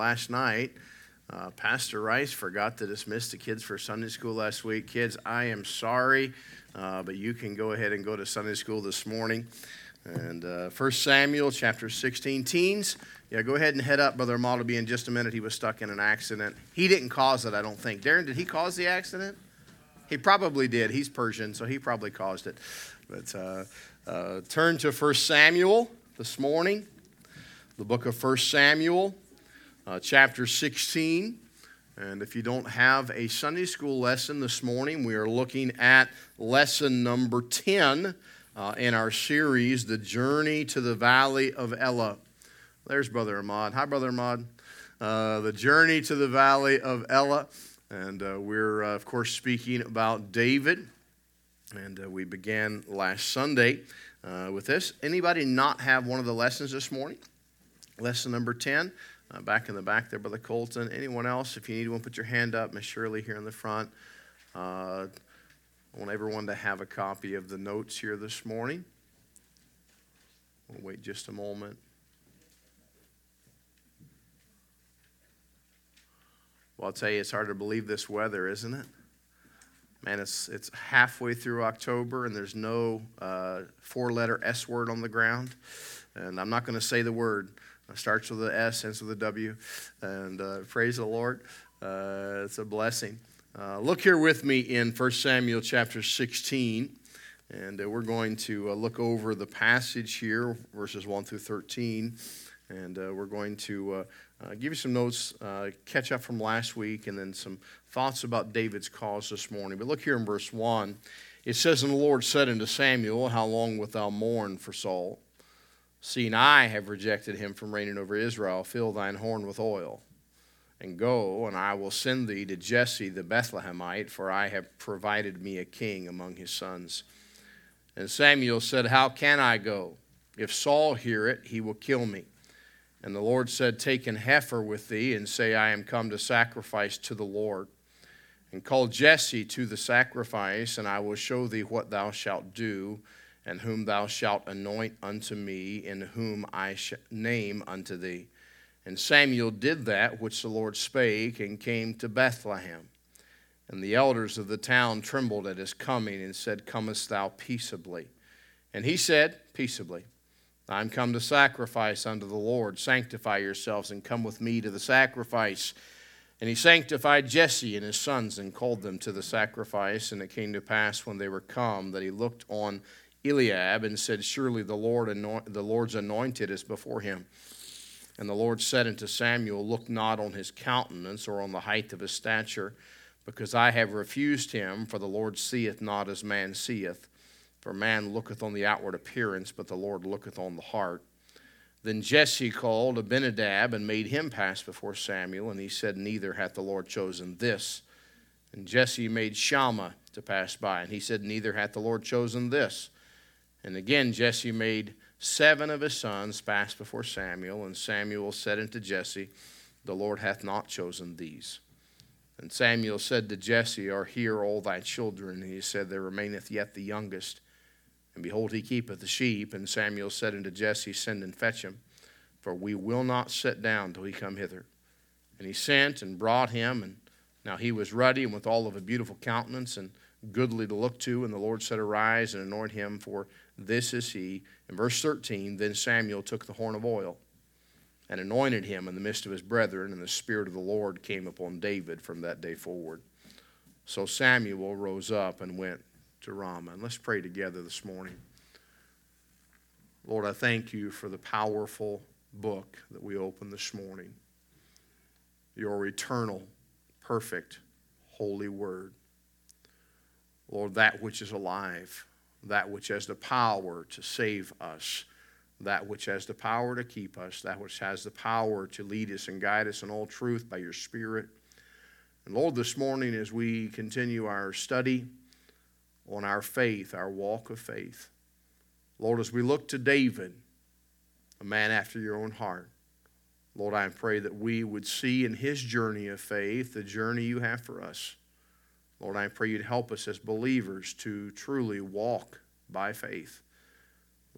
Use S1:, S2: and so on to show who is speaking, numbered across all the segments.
S1: last night. Uh, Pastor Rice forgot to dismiss the kids for Sunday school last week. Kids, I am sorry, uh, but you can go ahead and go to Sunday school this morning. And uh, 1 Samuel chapter 16. Teens, yeah, go ahead and head up. Brother Amal will be in just a minute. He was stuck in an accident. He didn't cause it, I don't think. Darren, did he cause the accident? He probably did. He's Persian, so he probably caused it. But uh, uh, turn to 1 Samuel this morning, the book of 1 Samuel uh, chapter 16. And if you don't have a Sunday school lesson this morning, we are looking at lesson number 10 uh, in our series, The Journey to the Valley of Elah. There's Brother Ahmad. Hi, Brother Ahmad. Uh, the Journey to the Valley of Elah. And uh, we're, uh, of course, speaking about David. And uh, we began last Sunday uh, with this. Anybody not have one of the lessons this morning? Lesson number 10. Uh, back in the back there, Brother Colton. Anyone else? If you need one, put your hand up. Miss Shirley here in the front. Uh, I want everyone to have a copy of the notes here this morning. We'll wait just a moment. Well, I'll tell you, it's hard to believe this weather, isn't it? Man, it's, it's halfway through October and there's no uh, four letter S word on the ground. And I'm not going to say the word. It starts with an S, ends with a W. And uh, praise the Lord. Uh, it's a blessing. Uh, look here with me in 1 Samuel chapter 16. And uh, we're going to uh, look over the passage here, verses 1 through 13. And we're going to give you some notes, catch up from last week, and then some thoughts about David's cause this morning. But look here in verse 1. It says, And the Lord said unto Samuel, How long wilt thou mourn for Saul? Seeing I have rejected him from reigning over Israel, fill thine horn with oil. And go, and I will send thee to Jesse the Bethlehemite, for I have provided me a king among his sons. And Samuel said, How can I go? If Saul hear it, he will kill me. And the Lord said, Take an heifer with thee, and say, I am come to sacrifice to the Lord. And call Jesse to the sacrifice, and I will show thee what thou shalt do and whom thou shalt anoint unto me, in whom I sh- name unto thee. And Samuel did that which the Lord spake, and came to Bethlehem. And the elders of the town trembled at his coming, and said, Comest thou peaceably? And he said, Peaceably. I am come to sacrifice unto the Lord. Sanctify yourselves, and come with me to the sacrifice. And he sanctified Jesse and his sons, and called them to the sacrifice. And it came to pass when they were come that he looked on Eliab and said, Surely the, Lord anoint, the Lord's anointed is before him. And the Lord said unto Samuel, Look not on his countenance or on the height of his stature, because I have refused him, for the Lord seeth not as man seeth. For man looketh on the outward appearance, but the Lord looketh on the heart. Then Jesse called Abinadab and made him pass before Samuel, and he said, Neither hath the Lord chosen this. And Jesse made Shammah to pass by, and he said, Neither hath the Lord chosen this. And again, Jesse made seven of his sons pass before Samuel, and Samuel said unto Jesse, The Lord hath not chosen these. And Samuel said to Jesse, Are here all thy children? And he said, There remaineth yet the youngest. And behold, he keepeth the sheep. And Samuel said unto Jesse, Send and fetch him, for we will not sit down till he come hither. And he sent and brought him, and now he was ruddy and with all of a beautiful countenance and goodly to look to. And the Lord said, Arise and anoint him, for this is he. In verse 13, then Samuel took the horn of oil and anointed him in the midst of his brethren, and the Spirit of the Lord came upon David from that day forward. So Samuel rose up and went to Ramah. And let's pray together this morning. Lord, I thank you for the powerful book that we opened this morning. Your eternal, perfect, holy word. Lord, that which is alive that which has the power to save us, that which has the power to keep us, that which has the power to lead us and guide us in all truth by your Spirit. And Lord, this morning as we continue our study on our faith, our walk of faith, Lord, as we look to David, a man after your own heart, Lord, I pray that we would see in his journey of faith the journey you have for us. Lord, I pray you'd help us as believers to truly walk by faith.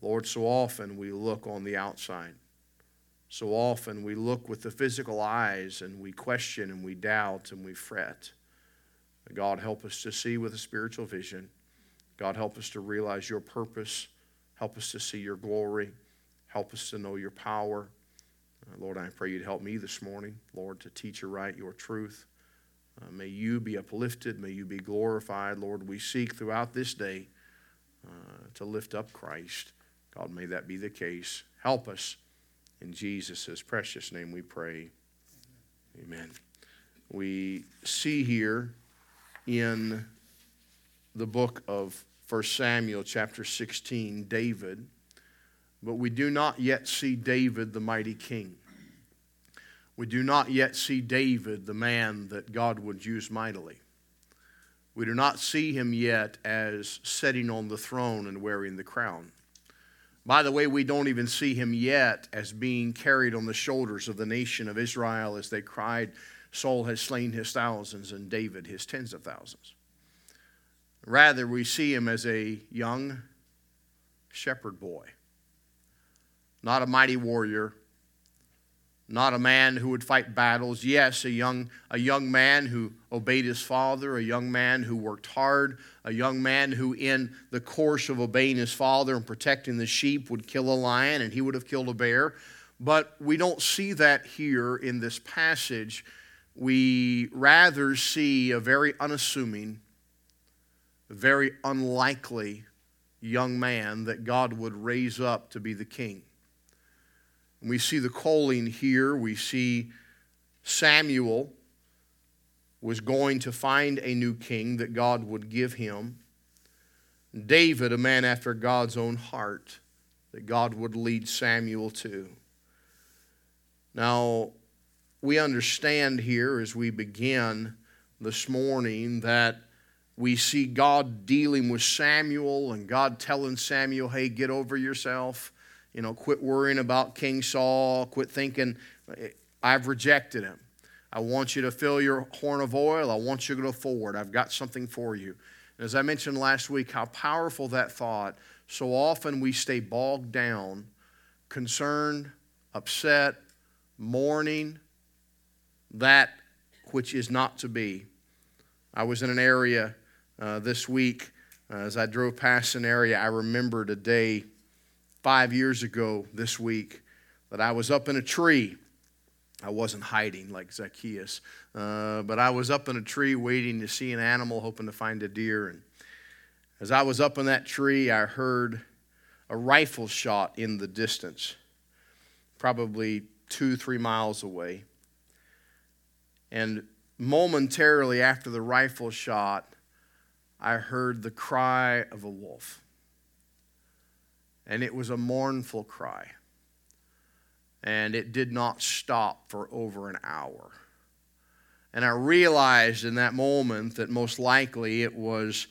S1: Lord, so often we look on the outside. So often we look with the physical eyes and we question and we doubt and we fret. God, help us to see with a spiritual vision. God, help us to realize your purpose. Help us to see your glory. Help us to know your power. Uh, Lord, I pray you'd help me this morning, Lord, to teach aright your truth. Uh, may you be uplifted. May you be glorified. Lord, we seek throughout this day uh, to lift up Christ. God, may that be the case. Help us. In Jesus' precious name we pray. Amen. We see here in the book of 1 Samuel, chapter 16, David, but we do not yet see David, the mighty king. We do not yet see David, the man that God would use mightily. We do not see him yet as sitting on the throne and wearing the crown. By the way, we don't even see him yet as being carried on the shoulders of the nation of Israel as they cried, Saul has slain his thousands and David his tens of thousands. Rather, we see him as a young shepherd boy, not a mighty warrior, not a man who would fight battles. Yes, a young, a young man who obeyed his father, a young man who worked hard, a young man who, in the course of obeying his father and protecting the sheep, would kill a lion and he would have killed a bear. But we don't see that here in this passage we rather see a very unassuming, very unlikely young man that God would raise up to be the king. And we see the calling here. We see Samuel was going to find a new king that God would give him. David, a man after God's own heart, that God would lead Samuel to. Now, we understand here as we begin this morning that we see God dealing with Samuel and God telling Samuel, hey, get over yourself. You know, quit worrying about King Saul. Quit thinking, I've rejected him. I want you to fill your horn of oil. I want you to go forward. I've got something for you. And as I mentioned last week, how powerful that thought. So often we stay bogged down, concerned, upset, mourning, that which is not to be. I was in an area uh, this week. Uh, as I drove past an area, I remembered a day five years ago this week that I was up in a tree. I wasn't hiding like Zacchaeus, uh, but I was up in a tree waiting to see an animal, hoping to find a deer. And as I was up in that tree, I heard a rifle shot in the distance, probably two, three miles away. And momentarily after the rifle shot, I heard the cry of a wolf. And it was a mournful cry. And it did not stop for over an hour. And I realized in that moment that most likely it was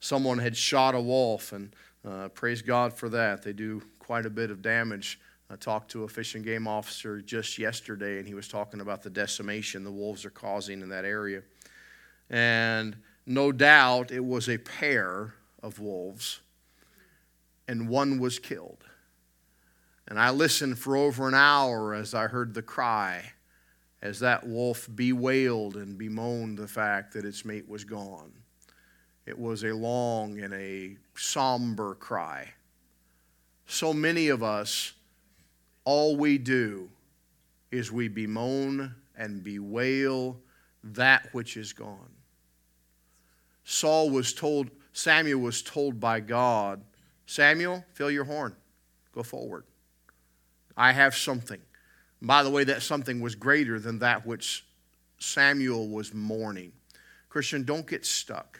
S1: someone had shot a wolf. And uh, praise God for that. They do quite a bit of damage I talked to a fish and game officer just yesterday, and he was talking about the decimation the wolves are causing in that area. And no doubt it was a pair of wolves, and one was killed. And I listened for over an hour as I heard the cry, as that wolf bewailed and bemoaned the fact that its mate was gone. It was a long and a somber cry. So many of us all we do is we bemoan and bewail that which is gone. Saul was told, Samuel was told by God, Samuel, fill your horn, go forward. I have something. By the way, that something was greater than that which Samuel was mourning. Christian, don't get stuck.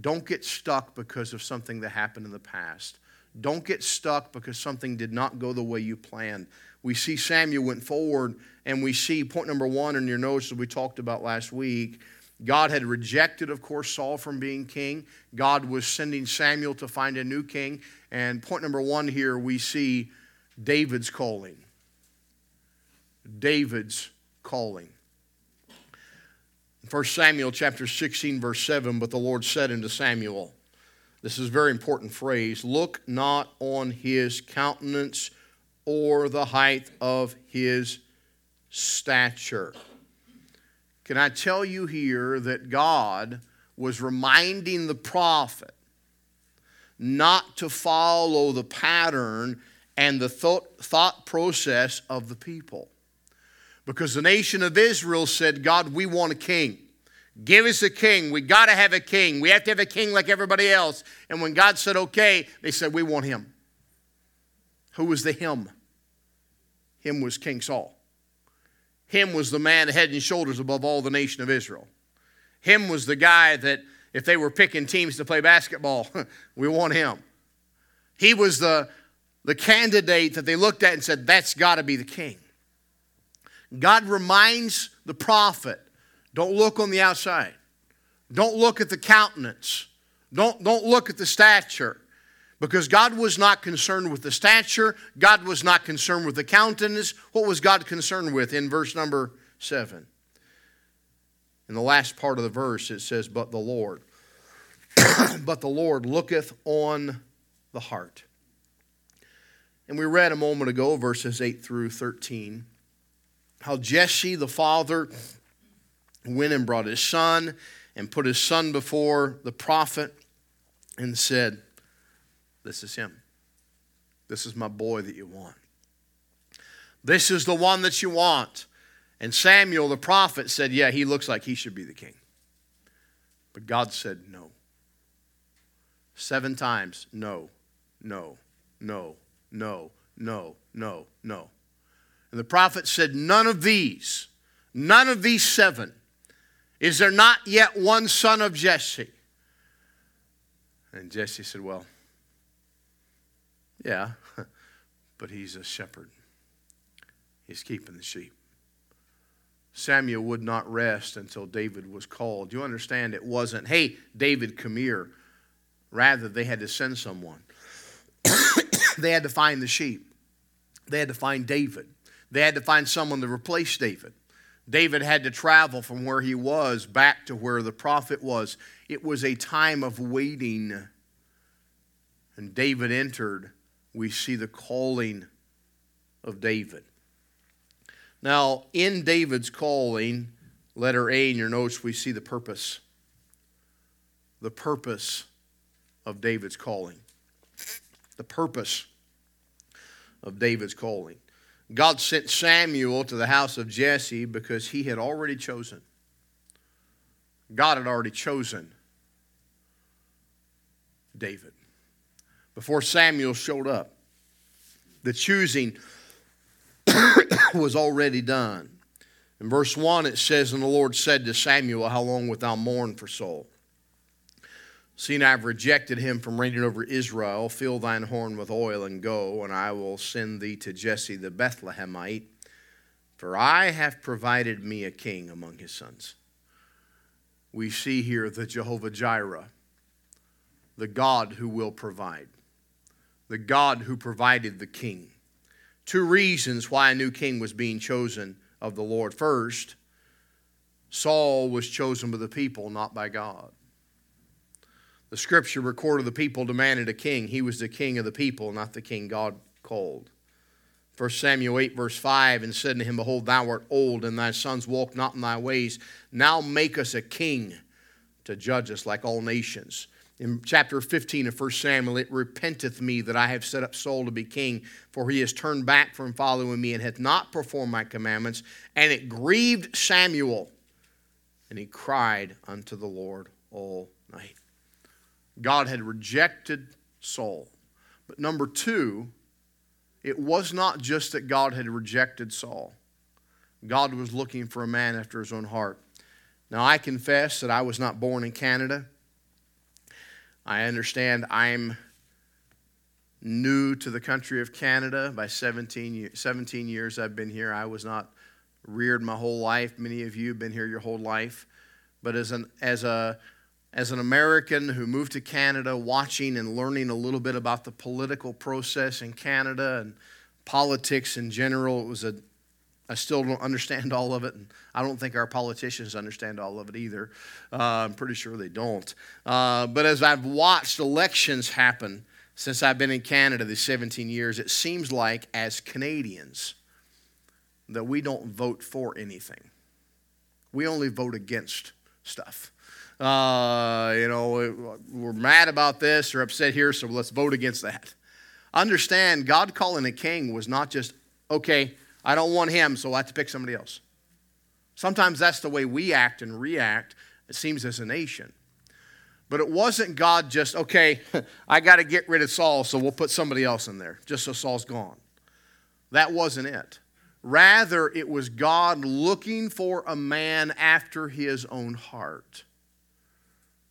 S1: Don't get stuck because of something that happened in the past. Don't get stuck because something did not go the way you planned. We see Samuel went forward, and we see point number one in your notes that we talked about last week. God had rejected, of course, Saul from being king. God was sending Samuel to find a new king. And point number one here, we see David's calling. David's calling. 1 Samuel chapter 16, verse 7 But the Lord said unto Samuel, this is a very important phrase. Look not on his countenance or the height of his stature. Can I tell you here that God was reminding the prophet not to follow the pattern and the thought, thought process of the people? Because the nation of Israel said, God, we want a king. Give us a king. We got to have a king. We have to have a king like everybody else. And when God said, okay, they said, we want him. Who was the him? Him was King Saul. Him was the man head and shoulders above all the nation of Israel. Him was the guy that, if they were picking teams to play basketball, we want him. He was the, the candidate that they looked at and said, that's got to be the king. God reminds the prophet don't look on the outside. Don't look at the countenance. Don't, don't look at the stature. Because God was not concerned with the stature, God was not concerned with the countenance. What was God concerned with in verse number 7? In the last part of the verse, it says, But the Lord. but the Lord looketh on the heart. And we read a moment ago, verses 8 through 13, how Jesse, the father, went and brought his son and put his son before the prophet and said, This is him. This is my boy that you want. This is the one that you want. And Samuel, the prophet, said, Yeah, he looks like he should be the king. But God said, No. Seven times, no, no, no, no, no, no, no. And the prophet said, None of these, none of these seven is there not yet one son of Jesse? And Jesse said, Well, yeah, but he's a shepherd. He's keeping the sheep. Samuel would not rest until David was called. You understand it wasn't, hey, David, come here. Rather, they had to send someone. they had to find the sheep. They had to find David. They had to find someone to replace David. David had to travel from where he was back to where the prophet was. It was a time of waiting. And David entered. We see the calling of David. Now, in David's calling, letter A in your notes, we see the purpose. The purpose of David's calling. The purpose of David's calling. God sent Samuel to the house of Jesse because he had already chosen. God had already chosen David. Before Samuel showed up, the choosing was already done. In verse 1, it says, And the Lord said to Samuel, How long wilt thou mourn for Saul? Seeing I have rejected him from reigning over Israel, fill thine horn with oil and go, and I will send thee to Jesse the Bethlehemite, for I have provided me a king among his sons. We see here the Jehovah Jireh, the God who will provide, the God who provided the king. Two reasons why a new king was being chosen of the Lord. First, Saul was chosen by the people, not by God. The scripture recorded the people demanded a king. He was the king of the people, not the king God called. 1 Samuel 8, verse 5, and said to him, Behold, thou art old, and thy sons walk not in thy ways. Now make us a king to judge us like all nations. In chapter 15 of 1 Samuel, it repenteth me that I have set up Saul to be king, for he has turned back from following me and hath not performed my commandments. And it grieved Samuel, and he cried unto the Lord all night. God had rejected Saul. But number two, it was not just that God had rejected Saul, God was looking for a man after his own heart. Now, I confess that I was not born in Canada. I understand I'm new to the country of Canada. By 17, 17 years I've been here. I was not reared my whole life. Many of you have been here your whole life. But as, an, as a as an American who moved to Canada, watching and learning a little bit about the political process in Canada and politics in general, it was a I still don't understand all of it, and I don't think our politicians understand all of it either. Uh, I'm pretty sure they don't. Uh, but as I've watched elections happen, since I've been in Canada these 17 years, it seems like as Canadians that we don't vote for anything. We only vote against stuff. Uh, you know, we're mad about this or upset here, so let's vote against that. Understand, God calling a king was not just, okay, I don't want him, so I have to pick somebody else. Sometimes that's the way we act and react, it seems, as a nation. But it wasn't God just, okay, I got to get rid of Saul, so we'll put somebody else in there, just so Saul's gone. That wasn't it. Rather, it was God looking for a man after his own heart.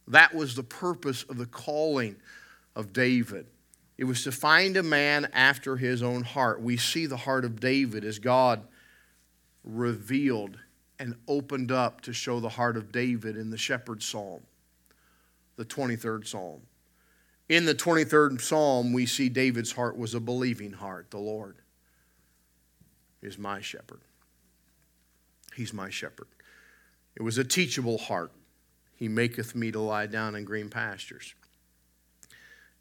S1: That was the purpose of the calling of David. It was to find a man after his own heart. We see the heart of David as God revealed and opened up to show the heart of David in the shepherd's psalm, the 23rd psalm. In the 23rd psalm, we see David's heart was a believing heart. The Lord is my shepherd. He's my shepherd. It was a teachable heart. He maketh me to lie down in green pastures.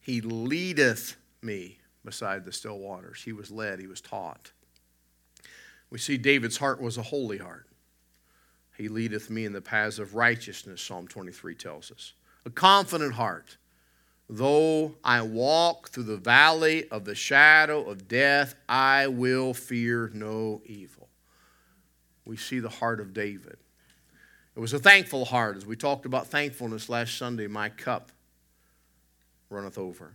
S1: He leadeth me beside the still waters. He was led, he was taught. We see David's heart was a holy heart. He leadeth me in the paths of righteousness, Psalm 23 tells us. A confident heart. Though I walk through the valley of the shadow of death, I will fear no evil. We see the heart of David. It was a thankful heart. As we talked about thankfulness last Sunday, my cup runneth over.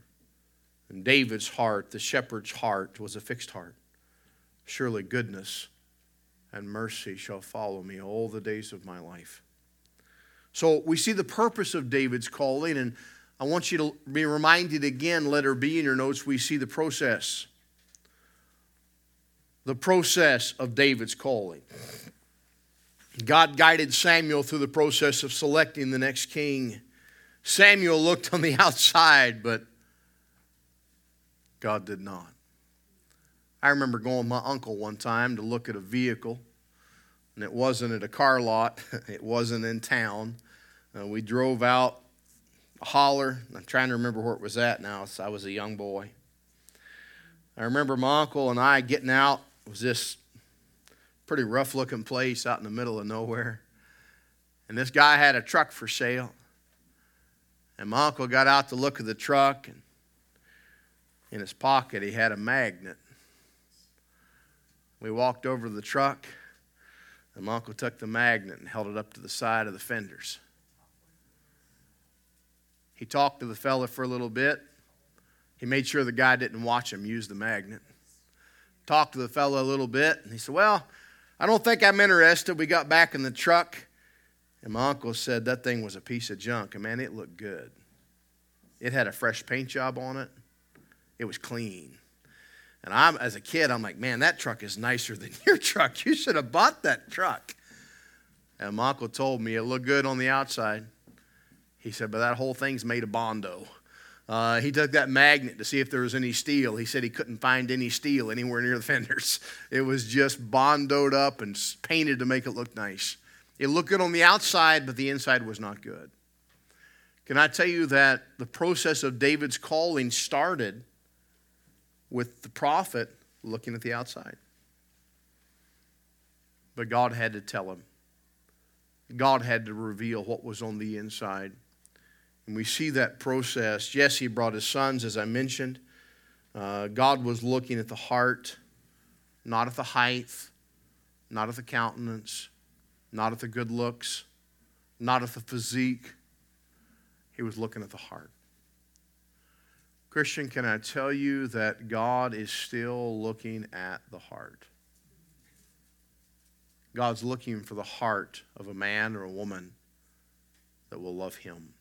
S1: And David's heart, the shepherd's heart, was a fixed heart. Surely goodness and mercy shall follow me all the days of my life. So we see the purpose of David's calling, and I want you to be reminded again, letter B in your notes, we see the process. The process of David's calling. God guided Samuel through the process of selecting the next king. Samuel looked on the outside, but God did not. I remember going with my uncle one time to look at a vehicle, and it wasn't at a car lot, it wasn't in town. Uh, we drove out a holler. I'm trying to remember where it was at now. So I was a young boy. I remember my uncle and I getting out. It was this pretty rough looking place out in the middle of nowhere. And this guy had a truck for sale. And my uncle got out to look at the truck, and in his pocket he had a magnet. We walked over to the truck, and my uncle took the magnet and held it up to the side of the fenders. He talked to the fella for a little bit. He made sure the guy didn't watch him use the magnet. Talked to the fella a little bit, and he said, Well, I don't think I'm interested. We got back in the truck, and my uncle said that thing was a piece of junk. And man, it looked good. It had a fresh paint job on it, it was clean. And I'm, as a kid, I'm like, man, that truck is nicer than your truck. You should have bought that truck. And my uncle told me it looked good on the outside. He said, but that whole thing's made of Bondo. Uh, he took that magnet to see if there was any steel. He said he couldn't find any steel anywhere near the fenders. It was just bondoed up and painted to make it look nice. It looked good on the outside, but the inside was not good. Can I tell you that the process of David's calling started with the prophet looking at the outside? But God had to tell him. God had to reveal what was on the inside. And we see that process. Yes, he brought his sons, as I mentioned. Uh, God was looking at the heart, not at the height, not at the countenance, not at the good looks, not at the physique. He was looking at the heart. Christian, can I tell you that God is still looking at the heart? God's looking for the heart of a man or a woman that will love Him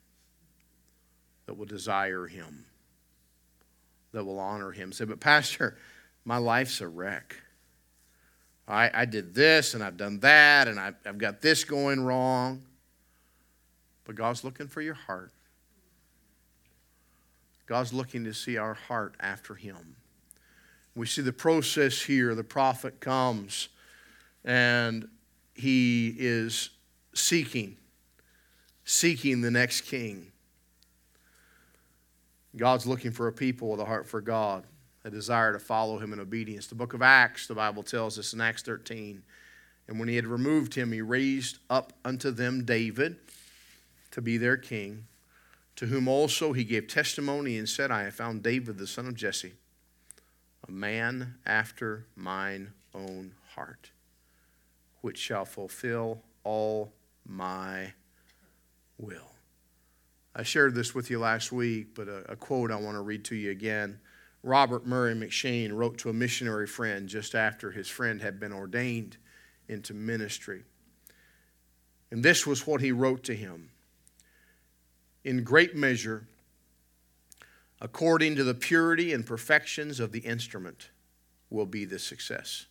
S1: that will desire him, that will honor him. Say, but Pastor, my life's a wreck. I, I did this and I've done that and I've, I've got this going wrong. But God's looking for your heart. God's looking to see our heart after Him. We see the process here. The prophet comes and he is seeking, seeking the next king. God's looking for a people with a heart for God, a desire to follow him in obedience. The book of Acts, the Bible tells us in Acts 13, and when he had removed him, he raised up unto them David to be their king, to whom also he gave testimony and said, I have found David the son of Jesse, a man after mine own heart, which shall fulfill all my will. I shared this with you last week, but a, a quote I want to read to you again. Robert Murray M'Cheyne wrote to a missionary friend just after his friend had been ordained into ministry. And this was what he wrote to him In great measure, according to the purity and perfections of the instrument, will be the success.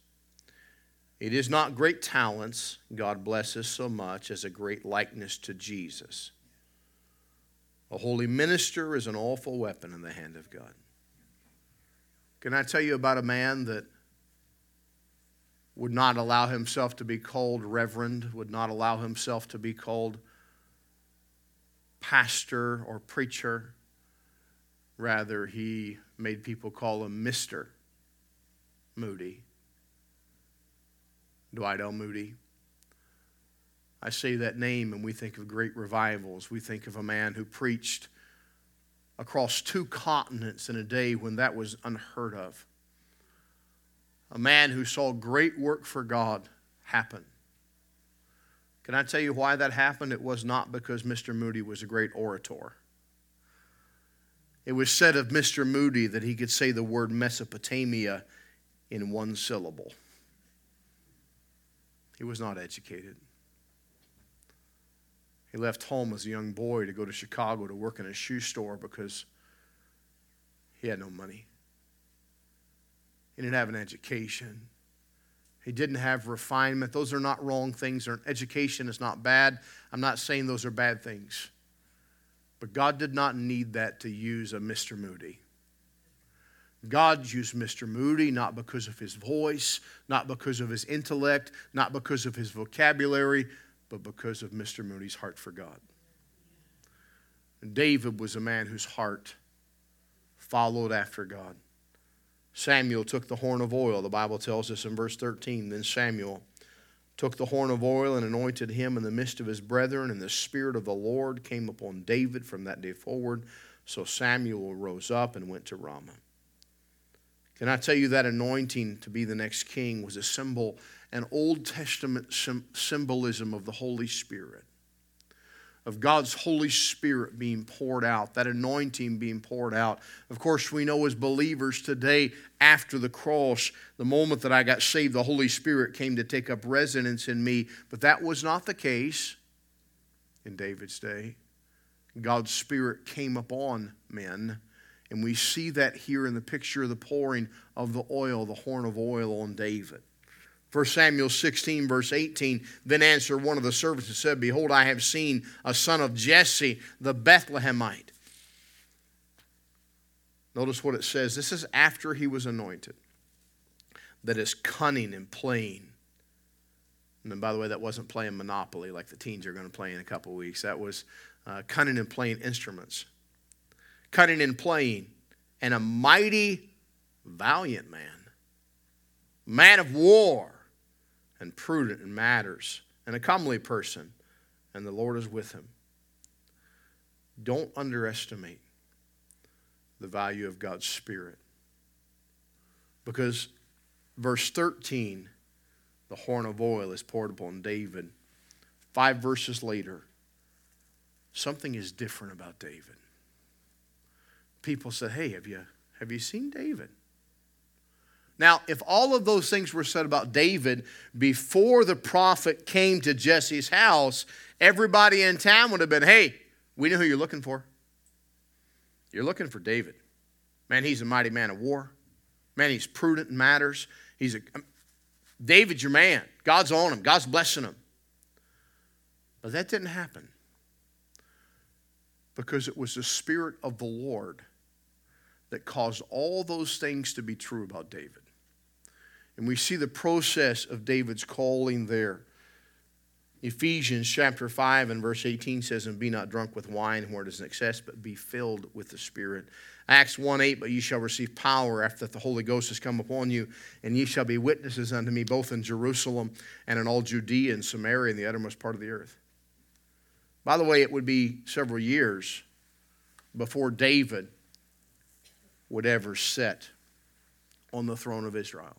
S1: It is not great talents God blesses so much as a great likeness to Jesus. A holy minister is an awful weapon in the hand of God. Can I tell you about a man that would not allow himself to be called reverend, would not allow himself to be called pastor or preacher? Rather, he made people call him Mr. Moody. Dwight L. Moody. I say that name and we think of great revivals. We think of a man who preached across two continents in a day when that was unheard of. A man who saw great work for God happen. Can I tell you why that happened? It was not because Mr. Moody was a great orator. It was said of Mr. Moody that he could say the word Mesopotamia in one syllable. He was not educated. He left home as a young boy to go to Chicago to work in a shoe store because he had no money. He didn't have an education. He didn't have refinement. Those are not wrong things. Education is not bad. I'm not saying those are bad things. But God did not need that to use a Mr. Moody. God used Mr. Moody not because of his voice, not because of his intellect, not because of his vocabulary, but because of Mr. Moody's heart for God. And David was a man whose heart followed after God. Samuel took the horn of oil, the Bible tells us in verse 13. Then Samuel took the horn of oil and anointed him in the midst of his brethren, and the Spirit of the Lord came upon David from that day forward. So Samuel rose up and went to Ramah. Can I tell you that anointing to be the next king was a symbol, an Old Testament symbolism of the Holy Spirit, of God's Holy Spirit being poured out, that anointing being poured out. Of course, we know as believers today, after the cross, the moment that I got saved, the Holy Spirit came to take up residence in me, but that was not the case in David's day. God's Spirit came upon men and we see that here in the picture of the pouring of the oil, the horn of oil on David. 1 Samuel 16, verse 18 Then answered one of the servants and said, Behold, I have seen a son of Jesse, the Bethlehemite. Notice what it says. This is after he was anointed. That is cunning and playing. And by the way, that wasn't playing Monopoly like the teens are going to play in a couple weeks. That was uh, cunning and playing instruments cutting and playing, and a mighty, valiant man, man of war, and prudent in matters, and a comely person, and the Lord is with him. Don't underestimate the value of God's Spirit. Because verse 13, the horn of oil is poured upon David. Five verses later, something is different about David people said, Hey, have you, have you seen David? Now, if all of those things were said about David before the prophet came to Jesse's house, everybody in town would have been, Hey, we know who you're looking for. You're looking for David. Man, he's a mighty man of war. Man, he's prudent in matters. He's a um, David's your man. God's on him. God's blessing him. But that didn't happen because it was the Spirit of the Lord that caused all those things to be true about David. And we see the process of David's calling there. Ephesians chapter 5 and verse 18 says, And be not drunk with wine where it is an excess, but be filled with the Spirit. Acts 1 8, but ye shall receive power after that the Holy Ghost has come upon you, and ye shall be witnesses unto me both in Jerusalem and in all Judea and Samaria and the uttermost part of the earth. By the way, it would be several years before David would ever sit on the throne of Israel.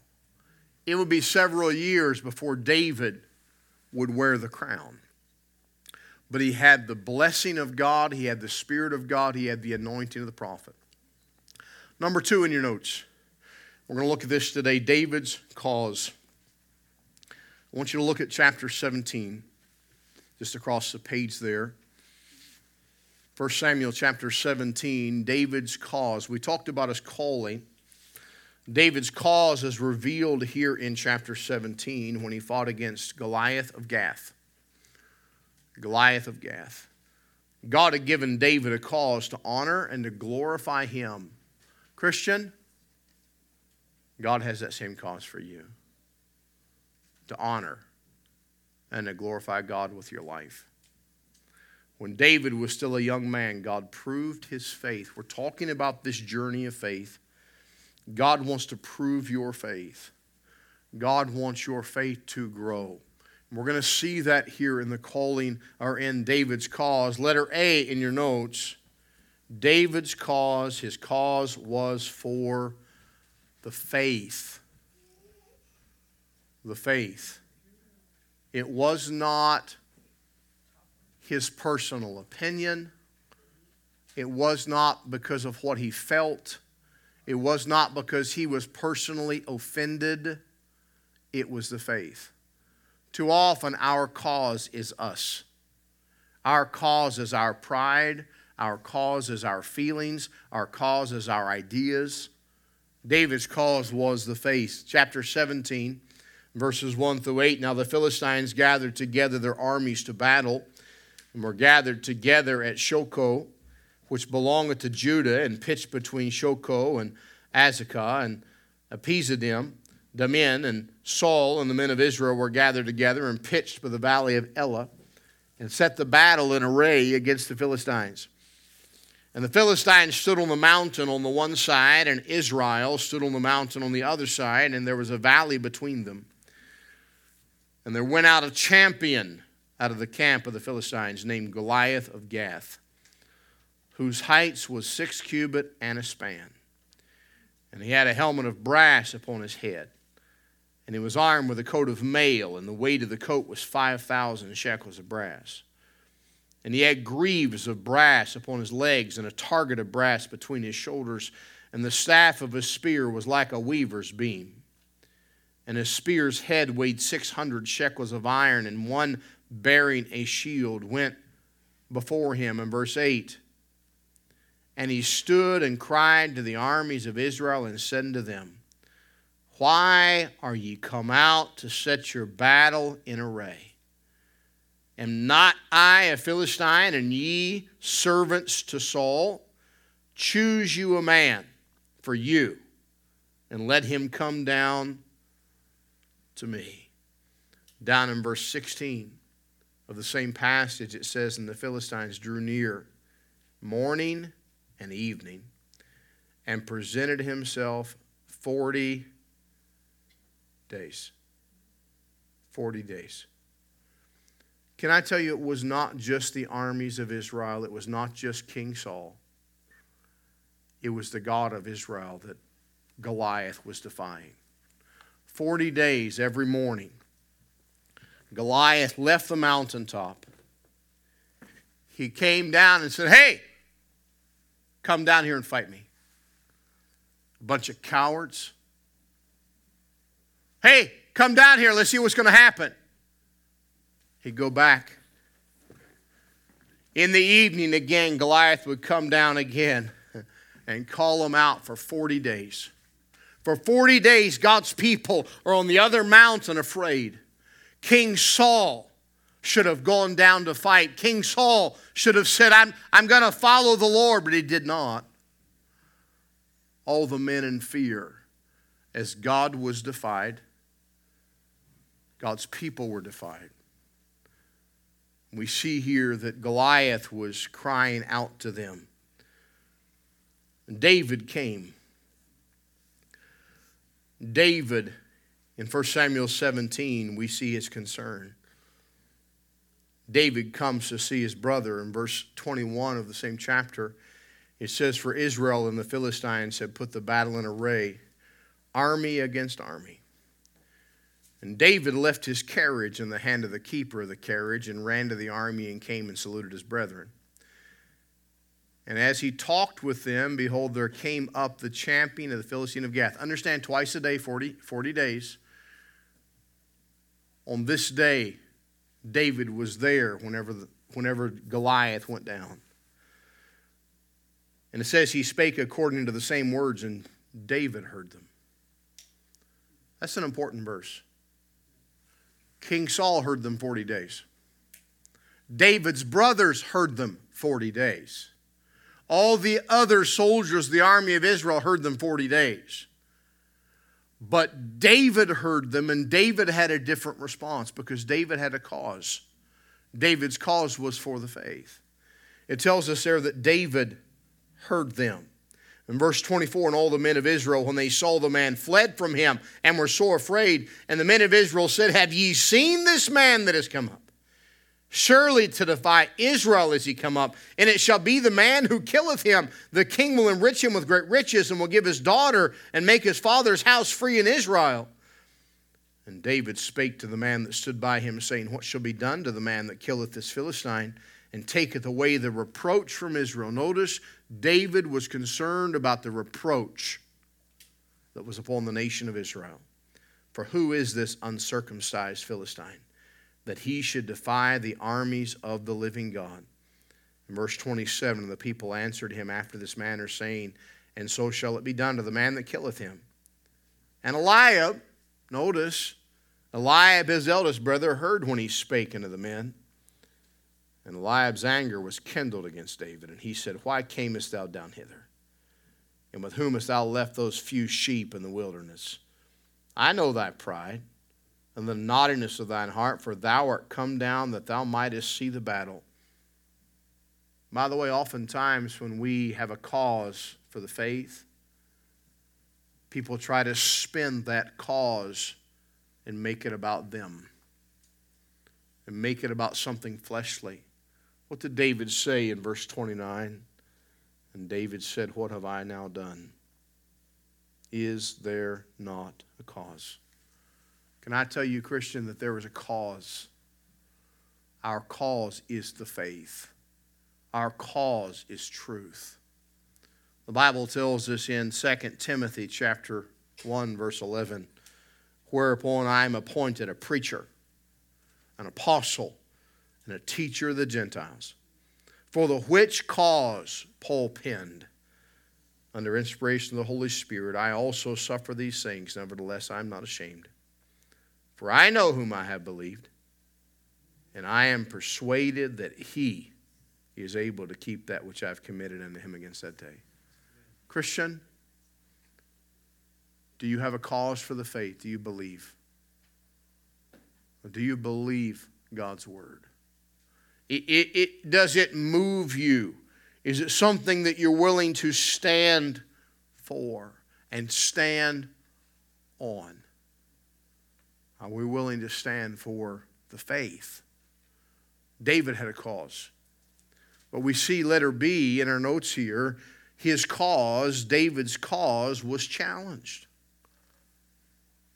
S1: It would be several years before David would wear the crown. But he had the blessing of God, he had the Spirit of God, he had the anointing of the prophet. Number two in your notes, we're going to look at this today David's cause. I want you to look at chapter 17, just across the page there. 1 Samuel chapter 17, David's cause. We talked about his calling. David's cause is revealed here in chapter 17 when he fought against Goliath of Gath. Goliath of Gath. God had given David a cause to honor and to glorify him. Christian, God has that same cause for you to honor and to glorify God with your life. When David was still a young man, God proved his faith. We're talking about this journey of faith. God wants to prove your faith. God wants your faith to grow. We're going to see that here in the calling or in David's cause. Letter A in your notes David's cause, his cause was for the faith. The faith. It was not his personal opinion. It was not because of what he felt. It was not because he was personally offended. It was the faith. Too often, our cause is us. Our cause is our pride. Our cause is our feelings. Our cause is our ideas. David's cause was the faith. Chapter 17, verses 1 through 8. Now the Philistines gathered together their armies to battle and were gathered together at Shochoh, which belongeth to Judah, and pitched between Shochoh and Azekah and Ephesdammim. Damin and Saul and the men of Israel were gathered together and pitched by the valley of Elah and set the battle in array against the Philistines. And the Philistines stood on the mountain on the one side, and Israel stood on the mountain on the other side, and there was a valley between them. And there went out a champion out of the camp of the Philistines named Goliath of Gath, whose heights was six cubit and a span. And he had a helmet of brass upon his head. And he was armed with a coat of mail, and the weight of the coat was 5,000 shekels of brass. And he had greaves of brass upon his legs, and a target of brass between his shoulders. And the staff of his spear was like a weaver's beam. And his spear's head weighed 600 shekels of iron, and one bearing a shield, went before him. In verse 8, and he stood and cried to the armies of Israel and said unto them, Why are ye come out to set your battle in array? Am not I a Philistine, and ye servants to Saul? Choose you a man for you, and let him come down to me. Down in verse 16 of the same passage, it says, And the Philistines drew near morning and evening and presented himself 40 days. 40 days. Can I tell you, it was not just the armies of Israel, it was not just King Saul. It was the God of Israel that Goliath was defying. 40 days every morning Goliath left the mountaintop. He came down and said, Hey, come down here and fight me. A bunch of cowards. Hey, come down here. Let's see what's going to happen. He'd go back. In the evening, again, Goliath would come down again and call them out for 40 days. For 40 days, God's people are on the other mountain afraid. King Saul should have gone down to fight. King Saul should have said, I'm, I'm going to follow the Lord, but he did not. All the men in fear as God was defied, God's people were defied. We see here that Goliath was crying out to them. And David came. David, in 1 Samuel 17, we see his concern. David comes to see his brother in verse 21 of the same chapter. It says, For Israel and the Philistines had put the battle in array, army against army. And David left his carriage in the hand of the keeper of the carriage and ran to the army and came and saluted his brethren. And as he talked with them, behold, there came up the champion of the Philistine of Gath. Understand, twice a day, 40, 40 days. On this day, David was there whenever, the, whenever Goliath went down. And it says he spake according to the same words, and David heard them. That's an important verse. King Saul heard them 40 days. David's brothers heard them 40 days. All the other soldiers, the army of Israel, heard them 40 days. But David heard them, and David had a different response because David had a cause. David's cause was for the faith. It tells us there that David heard them. In verse 24, and all the men of Israel, when they saw the man, fled from him and were sore afraid. And the men of Israel said, Have ye seen this man that has come up? Surely to defy Israel as he come up, and it shall be the man who killeth him. The king will enrich him with great riches, and will give his daughter, and make his father's house free in Israel. And David spake to the man that stood by him, saying, What shall be done to the man that killeth this Philistine, and taketh away the reproach from Israel? Notice David was concerned about the reproach that was upon the nation of Israel. For who is this uncircumcised Philistine? That he should defy the armies of the living God. In verse 27, the people answered him after this manner, saying, And so shall it be done to the man that killeth him. And Eliab, notice, Eliab, his eldest brother, heard when he spake unto the men. And Eliab's anger was kindled against David, and he said, Why camest thou down hither? And with whom hast thou left those few sheep in the wilderness? I know thy pride and the naughtiness of thine heart, for thou art come down that thou mightest see the battle. By the way, oftentimes when we have a cause for the faith, people try to spin that cause and make it about them and make it about something fleshly. What did David say in verse 29? And David said, What have I now done? Is there not a cause? Can I tell you, Christian, that there is a cause? Our cause is the faith, our cause is truth. The Bible tells us in 2 Timothy chapter 1 verse 11, whereupon I am appointed a preacher, an apostle, and a teacher of the Gentiles. For the which cause Paul penned under inspiration of the Holy Spirit, I also suffer these things, nevertheless I am not ashamed for I know whom I have believed, and I am persuaded that he is able to keep that which I've committed unto him against that day. Christian, do you have a cause for the faith? Do you believe? Or do you believe God's word? It, it, it, does it move you? Is it something that you're willing to stand for and stand on? Are we willing to stand for the faith? David had a cause. But we see letter B in our notes here, his cause, David's cause, was challenged.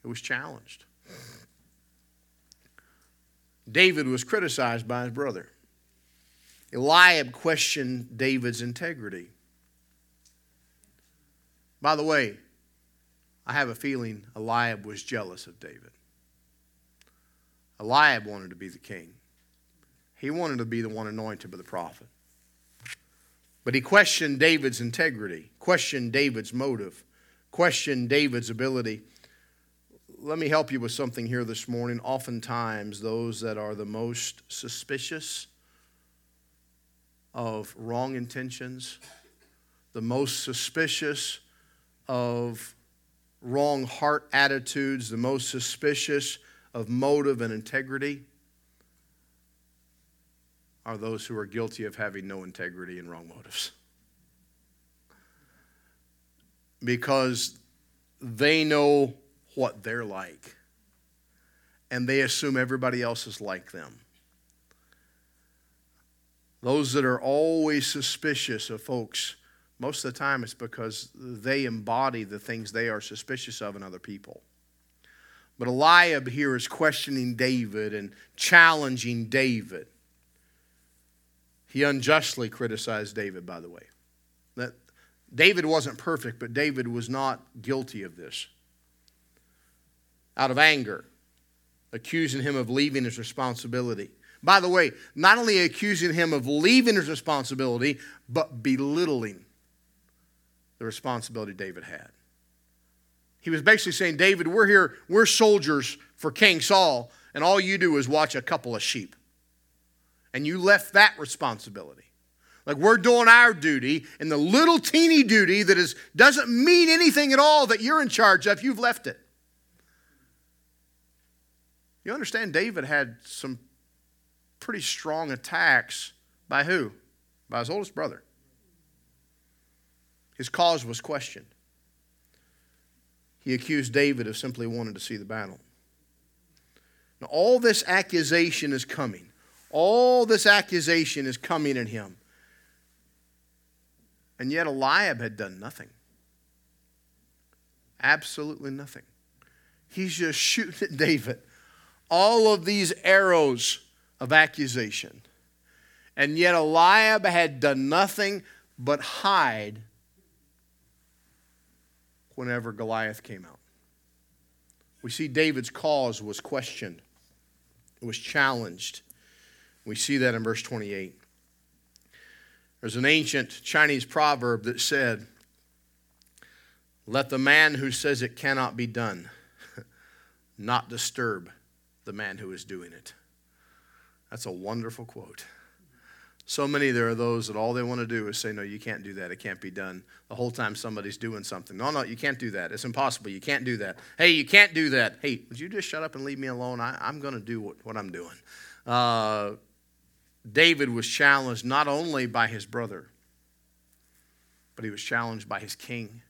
S1: It was challenged. David was criticized by his brother. Eliab questioned David's integrity. By the way, I have a feeling Eliab was jealous of David. Eliab wanted to be the king. He wanted to be the one anointed by the prophet. But he questioned David's integrity, questioned David's motive, questioned David's ability. Let me help you with something here this morning. Oftentimes, those that are the most suspicious of wrong intentions, the most suspicious of wrong heart attitudes, the most suspicious of motive and integrity are those who are guilty of having no integrity and wrong motives. Because they know what they're like, and they assume everybody else is like them. Those that are always suspicious of folks, most of the time it's because they embody the things they are suspicious of in other people. But Eliab here is questioning David and challenging David. He unjustly criticized David, by the way. That David wasn't perfect, but David was not guilty of this. Out of anger, accusing him of leaving his responsibility. By the way, not only accusing him of leaving his responsibility, but belittling the responsibility David had. He was basically saying, David, we're here, we're soldiers for King Saul, and all you do is watch a couple of sheep. And you left that responsibility. Like we're doing our duty, and the little teeny duty that is, doesn't mean anything at all that you're in charge of, you've left it. You understand, David had some pretty strong attacks by who? By his oldest brother. His cause was questioned. He accused David of simply wanting to see the battle. Now, all this accusation is coming. All this accusation is coming at him. And yet, Eliab had done nothing. Absolutely nothing. He's just shooting at David. All of these arrows of accusation. And yet Eliab had done nothing but hide whenever Goliath came out. We see David's cause was questioned, it was challenged. We see that in verse 28. There's an ancient Chinese proverb that said, Let the man who says it cannot be done not disturb the man who is doing it. That's a wonderful quote. So many there are those that all they want to do is say, No, you can't do that. It can't be done. The whole time somebody's doing something. No, no, you can't do that. It's impossible. You can't do that. Hey, you can't do that. Hey, would you just shut up and leave me alone? I, am going to do what, what I'm doing. Uh, David was challenged not only by his brother, but he was challenged by his king.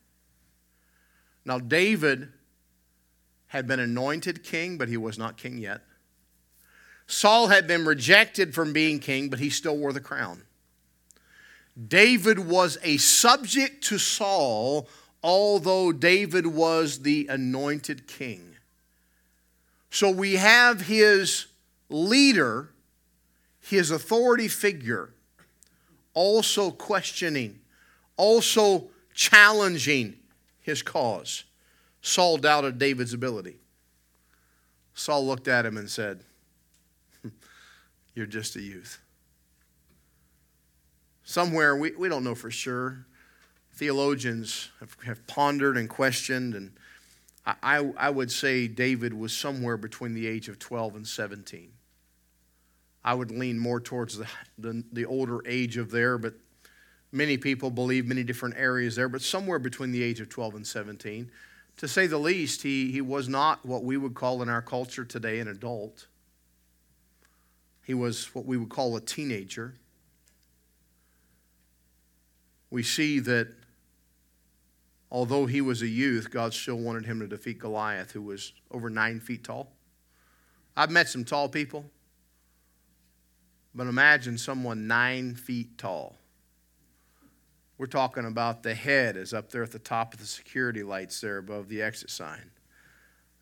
S1: Now, David had been anointed king, but he was not king yet. Saul had been rejected from being king, but he still wore the crown. David was a subject to Saul, although David was the anointed king. So we have his leader, his authority figure, also questioning, also challenging his cause. Saul doubted David's ability. Saul looked at him and said, you're just a youth. Somewhere, we, we don't know for sure. Theologians have, have pondered and questioned, and I, I would say David was somewhere between the age of 12 and 17. I would lean more towards the, the, the older age of there, but many people believe many different areas there, but somewhere between the age of 12 and 17. To say the least, he, he was not what we would call in our culture today an adult. He was what we would call a teenager. We see that although he was a youth, God still wanted him to defeat Goliath, who was over nine feet tall. I've met some tall people, but imagine someone nine feet tall. We're talking about the head is up there at the top of the security lights there above the exit sign.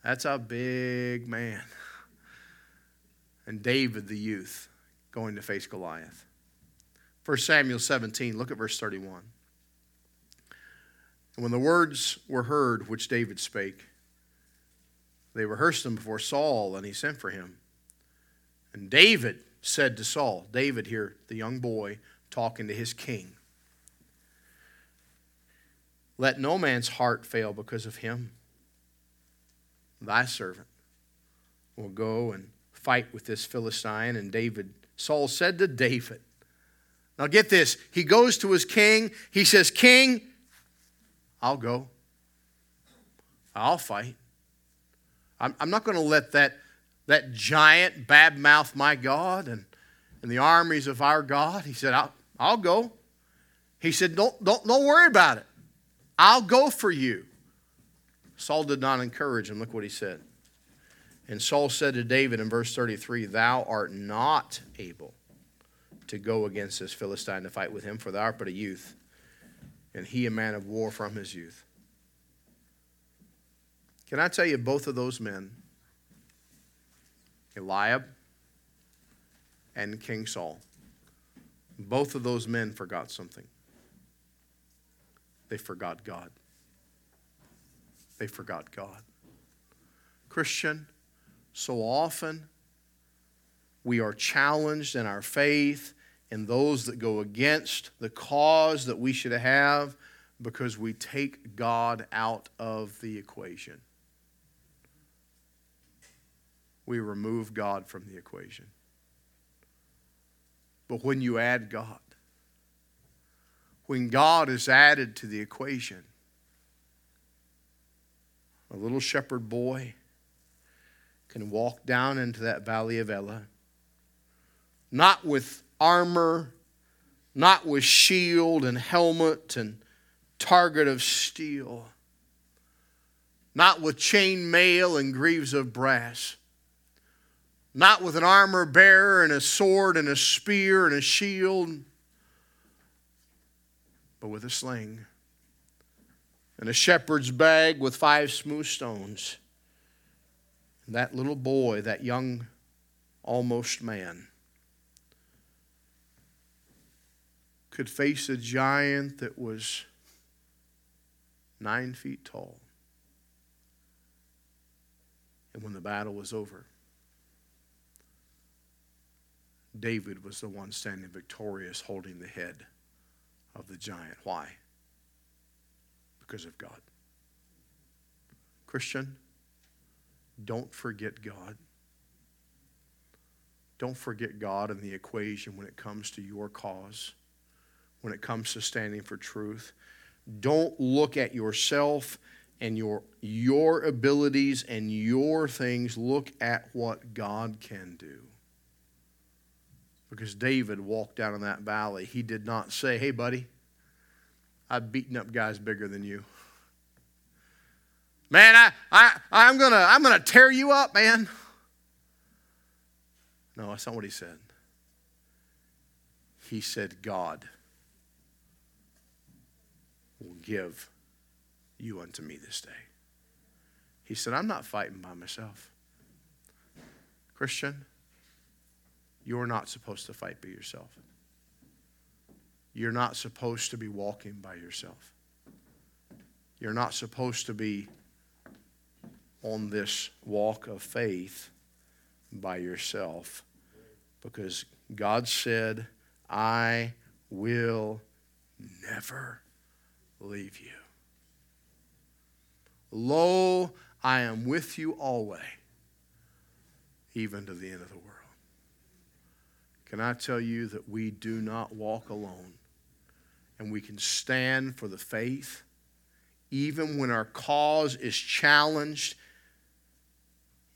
S1: That's a big man and David the youth going to face Goliath. 1 Samuel 17, look at verse 31. And when the words were heard which David spake, they rehearsed them before Saul, and he sent for him. And David said to Saul, David here, the young boy, talking to his king, Let no man's heart fail because of him. Thy servant will go and fight with this Philistine. And David, Saul said to David, now get this. He goes to his king. He says, King, I'll go. I'll fight. I'm, I'm not going to let that, that giant badmouth my God and, in the armies of our God? He said, I'll, I'll go. He said, don't, don't, don't worry about it. I'll go for you. Saul did not encourage him. Look what he said. And Saul said to David in verse 33, Thou art not able to go against this Philistine to fight with him, for thou art but a youth, and he a man of war from his youth. Can I tell you, both of those men, Eliab and King Saul, both of those men forgot something. They forgot God. They forgot God. Christian, so often we are challenged in our faith and those that go against the cause that we should have because we take God out of the equation. We remove God from the equation. But when you add God, when God is added to the equation, a little shepherd boy can walk down into that valley of Elah, not with armor, not with shield and helmet and target of steel, not with chain mail and greaves of brass, not with an armor bearer and a sword and a spear and a shield, but with a sling and a shepherd's bag with five smooth stones. That little boy, that young almost man, could face a giant that was nine feet tall. And when the battle was over, David was the one standing victorious, holding the head of the giant. Why? Because of God. Christian, don't forget God. Don't forget God in the equation when it comes to your cause when it comes to standing for truth. Don't look at yourself and your, your abilities and your things. Look at what God can do. Because David walked down in that valley. He did not say, Hey, buddy, I've beaten up guys bigger than you. Man, I, I, I'm going to I'm gonna tear you up, man. No, that's not what he said. He said, God will give you unto me this day. He said, I'm not fighting by myself. Christian, you're not supposed to fight by yourself. You're not supposed to be walking by yourself. You're not supposed to be on this walk of faith by yourself because God said, I will never leave you. Lo, I am with you always, even to the end of the world. Can I tell you that we do not walk alone and we can stand for the faith even when our cause is challenged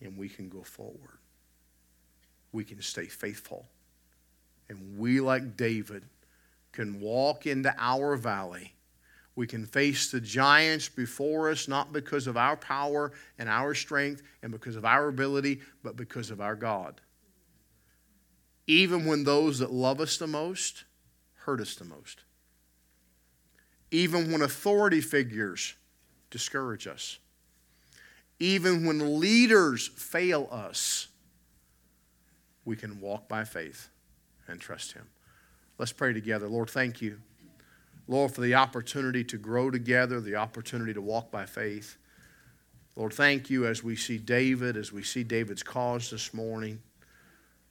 S1: and we can go forward. We can stay faithful. And we, like David, can walk into our valley we can face the giants before us, not because of our power and our strength and because of our ability, but because of our God. Even when those that love us the most hurt us the most. Even when authority figures discourage us. Even when leaders fail us, we can walk by faith and trust Him. Let's pray together. Lord, thank you. Lord, for the opportunity to grow together, the opportunity to walk by faith. Lord, thank you as we see David, as we see David's cause this morning.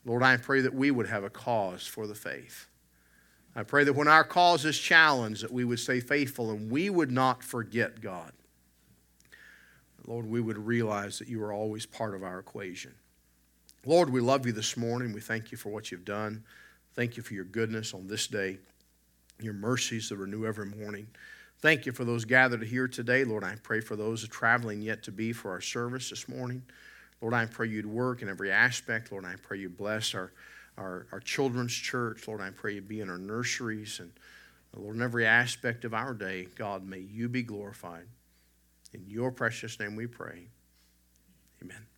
S1: Lord, I pray that we would have a cause for the faith. I pray that when our cause is challenged, that we would stay faithful and we would not forget God. Lord, we would realize that you are always part of our equation. Lord, we love you this morning. We thank you for what you've done. Thank you for your goodness on this day your mercies that renew every morning. Thank you for those gathered here today. Lord, I pray for those traveling yet to be for our service this morning. Lord, I pray you'd work in every aspect. Lord, I pray you bless our, our, our children's church. Lord, I pray you be in our nurseries and, Lord, in every aspect of our day, God, may you be glorified. In your precious name we pray. Amen.